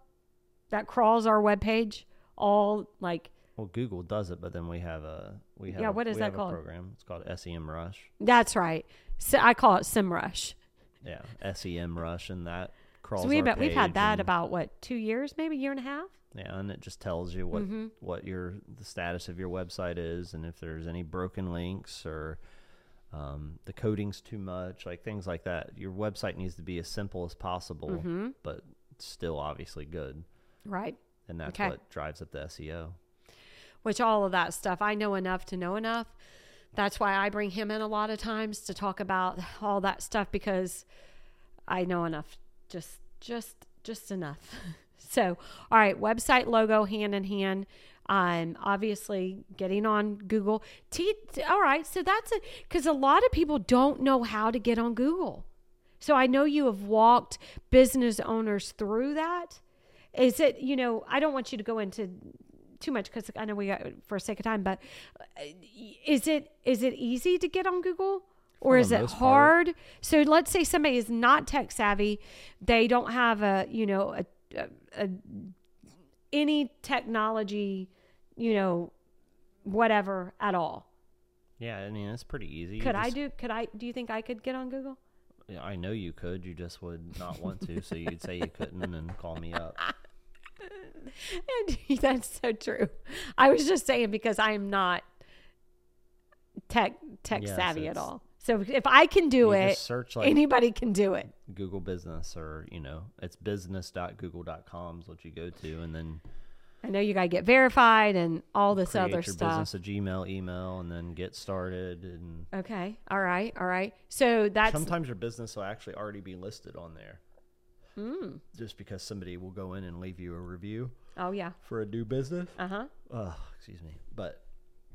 That crawls our web page. All like well, Google does it, but then we have a we have Yeah, a- what is that called? program. It's called SEM Rush. that's right. So I call it SEMrush. Yeah, SEM Rush, and that crawls. So we our we've had that and- about what two years, maybe a year and a half. Yeah, and it just tells you what Mm-hmm. what your the status of your website is, and if there's any broken links or um, the coding's too much, like things like that. Your website needs to be as simple as possible, Mm-hmm. but still obviously good, Right. and that's Okay. what drives up the SEO. Which all of that stuff I know enough to know enough. That's why I bring him in a lot of times to talk about all that stuff because I know enough just just just enough. so, all right, website logo hand in hand. Um, obviously getting on Google. T- all right, so that's it because a lot of people don't know how to get on Google. So I know you have walked business owners through that. Is it, you know, I don't want you to go into too much because I know we got for sake of time, but uh, is it is it easy to get on Google or is it most part. hard? So let's say somebody is not tech savvy, they don't have a you know a, a, a any technology, you know, whatever at all. Yeah, I mean it's pretty easy. Could I do? Could I? Do you think I could get on Google? I know you could. You just would not want to, so you'd say you couldn't and call me up. And that's so true. I was just saying because I am not tech tech Yes, savvy at all. So if I can do it, search like anybody can do it. Google Business, or you know, it's business.google.com is what you go to, and then I know you got to get verified and all this create other your stuff. business a Gmail email, and then get started. And Okay. All right. All right. So that's sometimes your business will actually already be listed on there, mm, just because somebody will go in and leave you a review oh yeah. for a new business. Uh huh. Oh, excuse me. But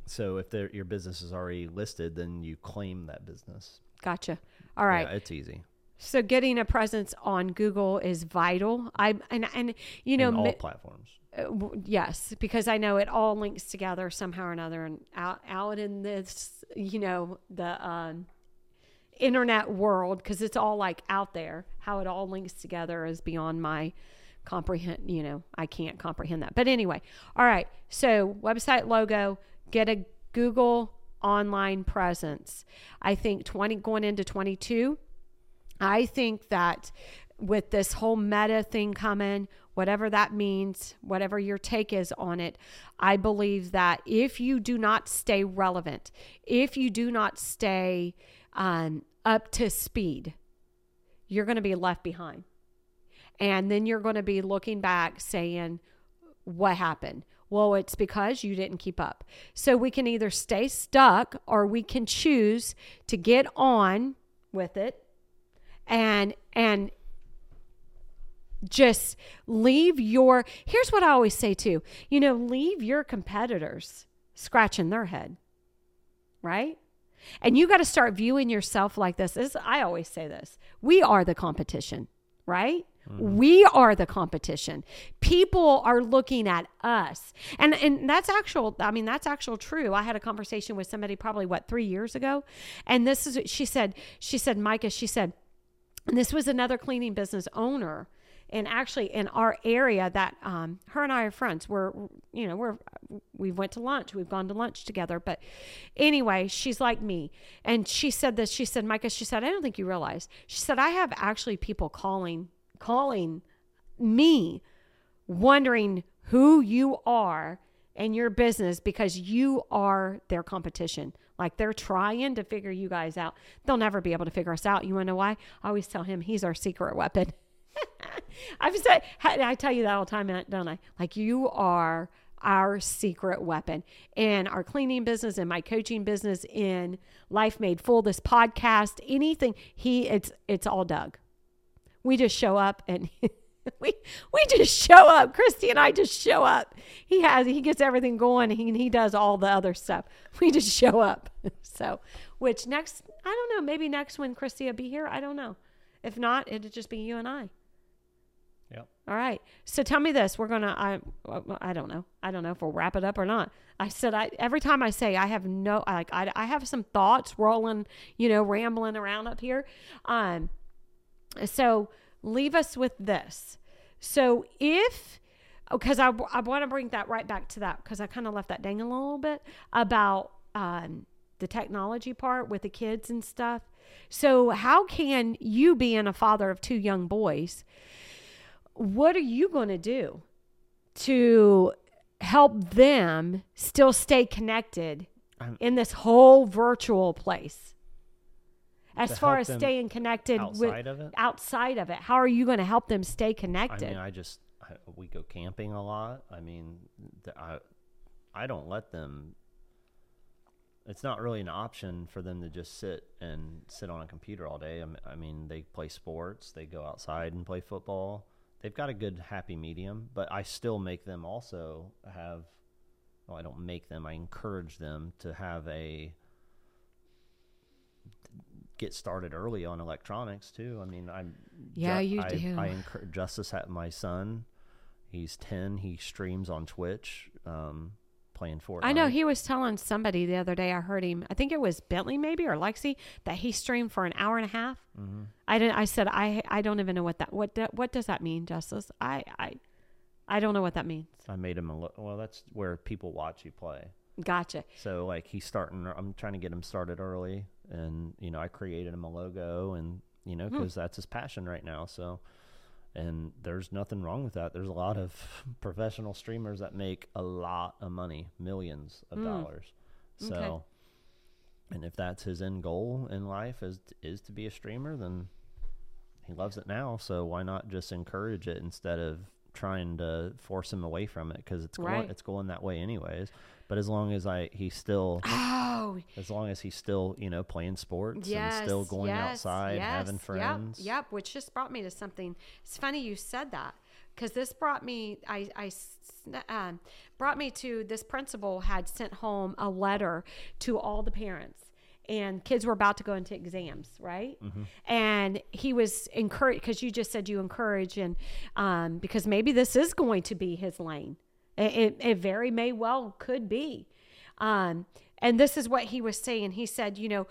so if your business is already listed, then you claim that business. Gotcha. All right. Yeah, it's easy. So getting a presence on Google is vital. I and and you know all mi- platforms. Uh, w- yes, because I know it all links together somehow or another, and out out in this, you know, the um, internet world, because it's all like out there. How it all links together is beyond my comprehend. You know, I can't comprehend that. But anyway, all right. So website logo, get a Google online presence. I think twenty going into twenty two. I think that with this whole meta thing coming, whatever that means, whatever your take is on it, I believe that if you do not stay relevant, if you do not stay um, up to speed, you're going to be left behind. And then you're going to be looking back saying, what happened? Well, it's because you didn't keep up. So we can either stay stuck or we can choose to get on with it and and just leave your here's what i always say too you know leave your competitors scratching their head right and you got to start viewing yourself like this. this i always say this we are the competition right? Mm-hmm. We are the competition. People are looking at us. And and that's actual i mean that's actual true. I had a conversation with somebody probably what three years ago? And this is she said she said micah she said and this was another cleaning business owner and actually in our area that um, her and i are friends we're you know we're we went to lunch we've gone to lunch together but anyway she's like me and she said this she said micah she said i don't think you realize she said i have actually people calling calling me wondering who you are and your business because you are their competition. Like they're trying to figure you guys out. They'll never be able to figure us out. You want to know why? I always tell him he's our secret weapon. I've said, I tell you that all the time, uh, don't I? Like you are our secret weapon in our cleaning business, in my coaching business, in Life Made Full, this podcast, anything. He, it's, it's all Doug. We just show up and we we just show up. Christy and I just show up. He has he gets everything going. He he does all the other stuff. We just show up. So, which next I don't know. Maybe next when Christy will be here. I don't know. If not, it'll just be you and I. Yep. All right. So tell me this. We're gonna. I. I don't know. I don't know if we'll wrap it up or not. I said. I every time I say I have no. Like I. I have some thoughts rolling. You know, rambling around up here. Um. So leave us with this. So if because I, I want to bring that right back to that because I kind of left that dangling a little bit about um, the technology part with the kids and stuff. So, how can you, being a father of two young boys, what are you going to do to help them still stay connected I'm- in this whole virtual place? As far as staying connected with Outside of it, outside of it, how are you going to help them stay connected? I mean, I just I, we go camping a lot. I mean, th- I I don't let them. It's not really an option for them to just sit and sit on a computer all day. I mean, they play sports, they go outside and play football. They've got a good happy medium, but I still make them also have. Well, I don't make them. I encourage them to have a get started early on electronics too. I mean, I'm Yeah, you I, do. I encourage Justice had my son. He's ten. He streams on Twitch, um, playing Fortnite. I know he was telling somebody the other day. I heard him. I think it was Bentley, maybe or Lexi, that he streamed for an hour and a half. Mhm. I didn't. I said I. I don't even know what that. What. What does that mean, Justice? I. I. I don't know what that means. I made him a lo- well. That's where people watch you play. Gotcha. So like he's starting. I'm trying to get him started early, and you know I created him a logo, and you know Hmm. because that's his passion right now. So, and there's nothing wrong with that. There's a lot of professional streamers that make a lot of money, millions of Mm. dollars. So, Okay. and if that's his end goal in life is is to be a streamer, then he loves it now. So why not just encourage it instead of trying to force him away from it because it's going Right. it's going that way anyways. But as long as I he still Oh, as long as he's still you know playing sports yes. and still going yes, outside having friends Yep, yep. Which just brought me to something. It's funny you said that because this brought me. I. I um, brought me to this principal had sent home a letter to all the parents and kids were about to go into exams right and he was encouraged because you just said you encourage and um, because maybe this is going to be his lane it, it, very may well could be um, and this is what he was saying. He said, you know,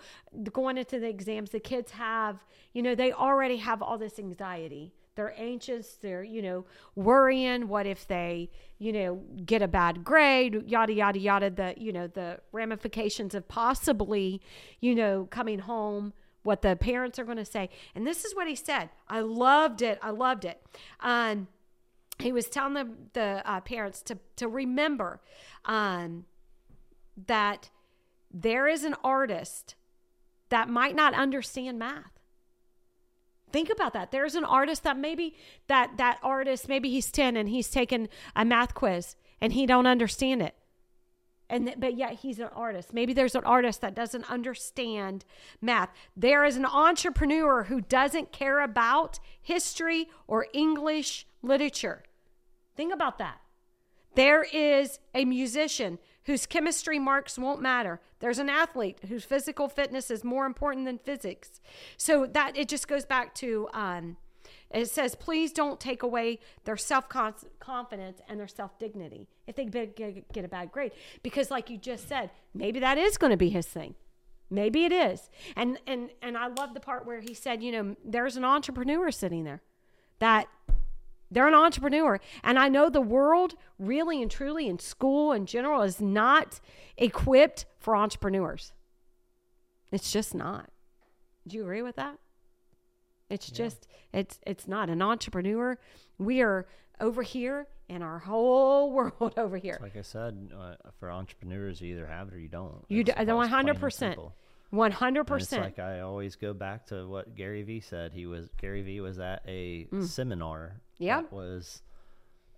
going into the exams, the kids have, you know, they already have all this anxiety. They're anxious. They're, you know, worrying. What if they, you know, get a bad grade? Yada yada yada. The, you know, the ramifications of possibly, you know, coming home. What the parents are going to say. And this is what he said. I loved it. I loved it. Um, he was telling the the uh, parents to to remember um, that there is an artist that might not understand math. Think about that. There's an artist that maybe that that artist maybe he's 10 and he's taken a math quiz and he don't understand it. And but yet he's an artist. Maybe there's an artist that doesn't understand math. There is an entrepreneur who doesn't care about history or English literature. Think about that. There is a musician whose chemistry marks won't matter. There's an athlete whose physical fitness is more important than physics. So that it just goes back to um, it says, please don't take away their self confidence and their self dignity if they get, a bad grade. Because, like you just said, maybe that is going to be his thing. Maybe it is. And and and I love the part where he said, you know, there's an entrepreneur sitting there that they're an entrepreneur. And I know the world really and truly in school in general is not equipped for entrepreneurs. It's just not. Do you agree with that? It's just it's it's not an entrepreneur. We are over here in our whole world over here. like i said uh, for entrepreneurs you either have it or you don't You It's- do- it's 100%. simple. One hundred And it's percent. like I always go back to what Gary Vee said. He was Gary Vee was at a seminar. Yeah, that was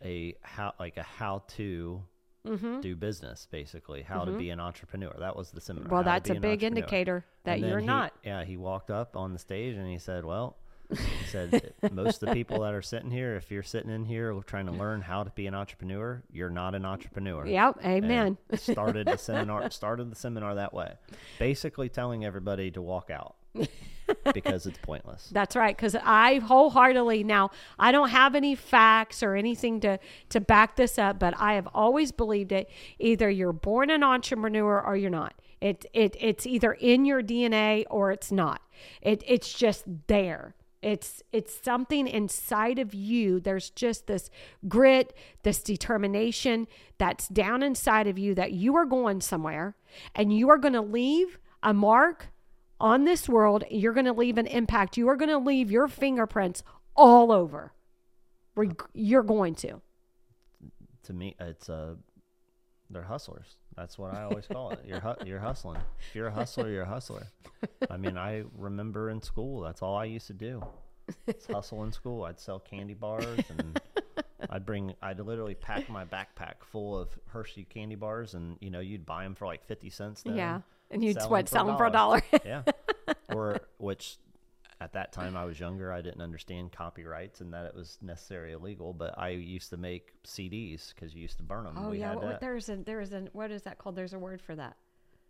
a how like a how to Mm-hmm. do business, basically how to be an entrepreneur. That was the seminar. Well, that's a big indicator that you're he- not. Yeah, he walked up on the stage and he said, "Well." He said, "Most of the people that are sitting here, if you're sitting in here trying to learn how to be an entrepreneur, you're not an entrepreneur." Yep. and Amen. started the seminar started the seminar that way basically telling everybody to walk out because it's pointless. That's right. Because I wholeheartedly now I don't have any facts or anything to to back this up, but I have always believed it. Either you're born an entrepreneur or you're not. It it it's either in your DNA or it's not. It it's just there. It's it's something inside of you. There's just this grit, this determination that's down inside of you that you are going somewhere and you are going to leave a mark on this world. You're going to leave an impact. You are going to leave your fingerprints all over. You're going to. To me, it's uh, they're hustlers. That's what I always call it. You're hu- you're hustling. If you're a hustler, you're a hustler. I mean, I remember in school, that's all I used to do. It's hustle in school. I'd sell candy bars and I'd bring. I'd literally pack my backpack full of Hershey candy bars, and you know, you'd buy them for like fifty cents. Then, yeah. And you'd sell what sell them for a dollar. yeah. Or which at that time I was younger, I didn't understand copyrights and that it was necessarily illegal. But I used to make CDs because you used to burn them. oh we yeah. had What, there's a there's a what is that called? There's a word for that.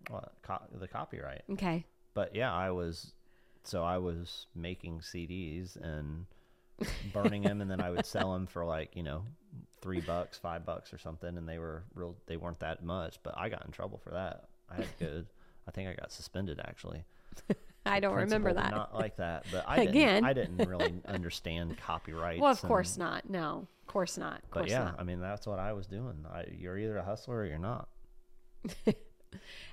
What, co- the copyright. Okay. But yeah, I was so I was making CDs and burning them, and then I would sell them for like you know three bucks, five bucks, or something, and they were real. They weren't that much, but I got in trouble for that. I had good. I think I got suspended actually. I don't remember that. Not like that, but I Again. didn't, I didn't really understand copyright. well, of course not. No, of course not. Of But course yeah, not. I mean that's what I was doing. I, you're either a hustler or you're not.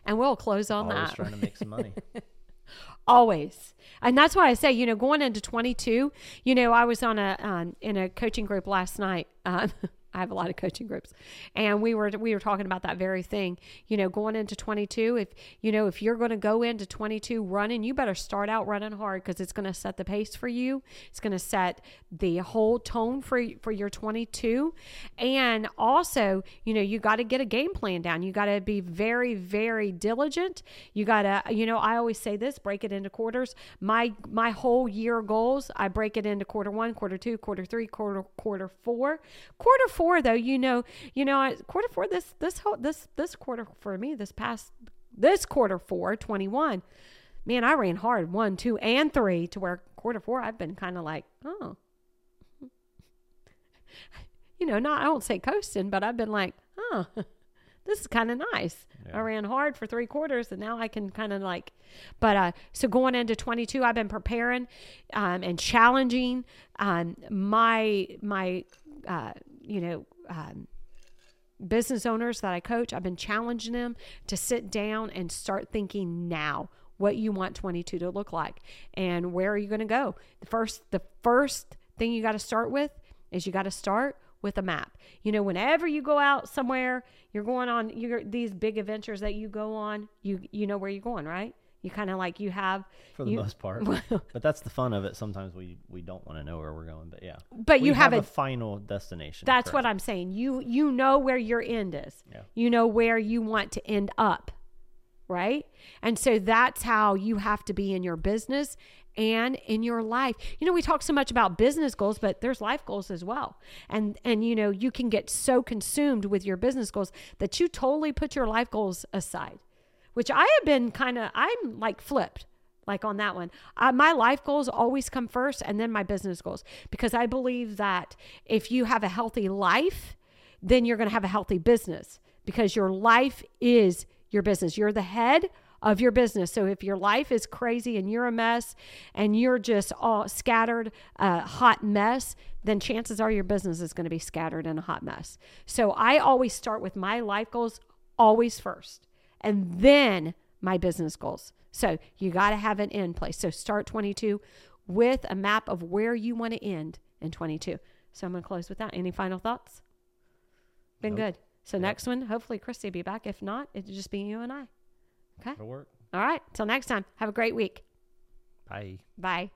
And we'll close on Always that. trying to make some money. always and that's why i say you know going into 22 you know i was on a um, in a coaching group last night um, i have a lot of coaching groups. And we were we were talking about that very thing you know going into 22 if you know if you're going to go into 22 running you better start out running hard because it's going to set the pace for you. It's going to set the whole tone for for your 22 and also you know you got to get a game plan down. You got to be very very diligent. You got to you know i always say this break it into quarters. My my whole year goals i break it into quarter one quarter two quarter three quarter quarter four. Quarter four though you know you know I- quarter four this this whole this this quarter for me this past this quarter four 21 man i ran hard one two and three to where quarter four i've been kind of like oh you know, not I won't say coasting, but I've been like, oh, this is kind of nice. I ran hard for three quarters, and now I can kind of like. But uh, so going into twenty two, I've been preparing um, and challenging um, my my uh, you know. Um, business owners that I coach, I've been challenging them to sit down and start thinking now what you want 22 to look like and where are you going to go. The first the first thing you got to start with is you got to start with a map. You know, whenever you go out somewhere, you're going on you're, these big adventures that you go on, you you know where you're going, right? You kind of like you have for the you- most part. but that's the fun of it. Sometimes we we don't want to know where we're going, but yeah. But We you have a, a- final destination. That's what. I'm saying. You you know where your end is. Yeah. You know where you want to end up. Right? And so that's how you have to be in your business and in your life. You know, we talk so much about business goals, but there's life goals as well. And and you know, you can get so consumed with your business goals that you totally put your life goals aside. Which I have been kind of I'm like flipped like on that one. Uh, my life goals always come first and then my business goals because I believe that if you have a healthy life, then you're going to have a healthy business because your life is your business. You're the head of your business. So if your life is crazy and you're a mess and you're just all scattered, a hot mess, then chances are your business is going to be scattered and a hot mess. So I always start with my life goals always first and then my business goals. So you got to have an end place. So start 22 with a map of where you want to end in 22. So I'm going to close with that. Any final thoughts? Been Nope. good. So next one, hopefully Christy will be back. If not, it'll just be you and I. Okay. It'll work. All right. Till next time. Have a great week. Bye. Bye.